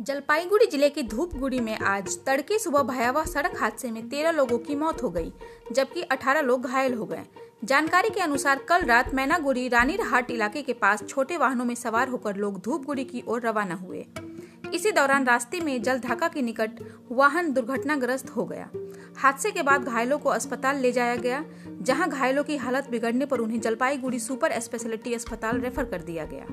जलपाईगुड़ी ज़िले के धूपगुड़ी में आज तड़के सुबह भयावह सड़क हादसे में तेरह लोगों की मौत हो गई, जबकि 18 लोग घायल हो गए। जानकारी के अनुसार, कल रात मैनागुड़ी रानीरहाट इलाके के पास छोटे वाहनों में सवार होकर लोग धूपगुड़ी की ओर रवाना हुए। इसी दौरान रास्ते में जलधाका के निकट वाहन दुर्घटनाग्रस्त हो गया। हादसे के बाद घायलों को अस्पताल ले जाया गया, जहाँ घायलों की हालत बिगड़ने पर उन्हें जलपाईगुड़ी सुपर स्पेशलिटी अस्पताल रेफर कर दिया गया।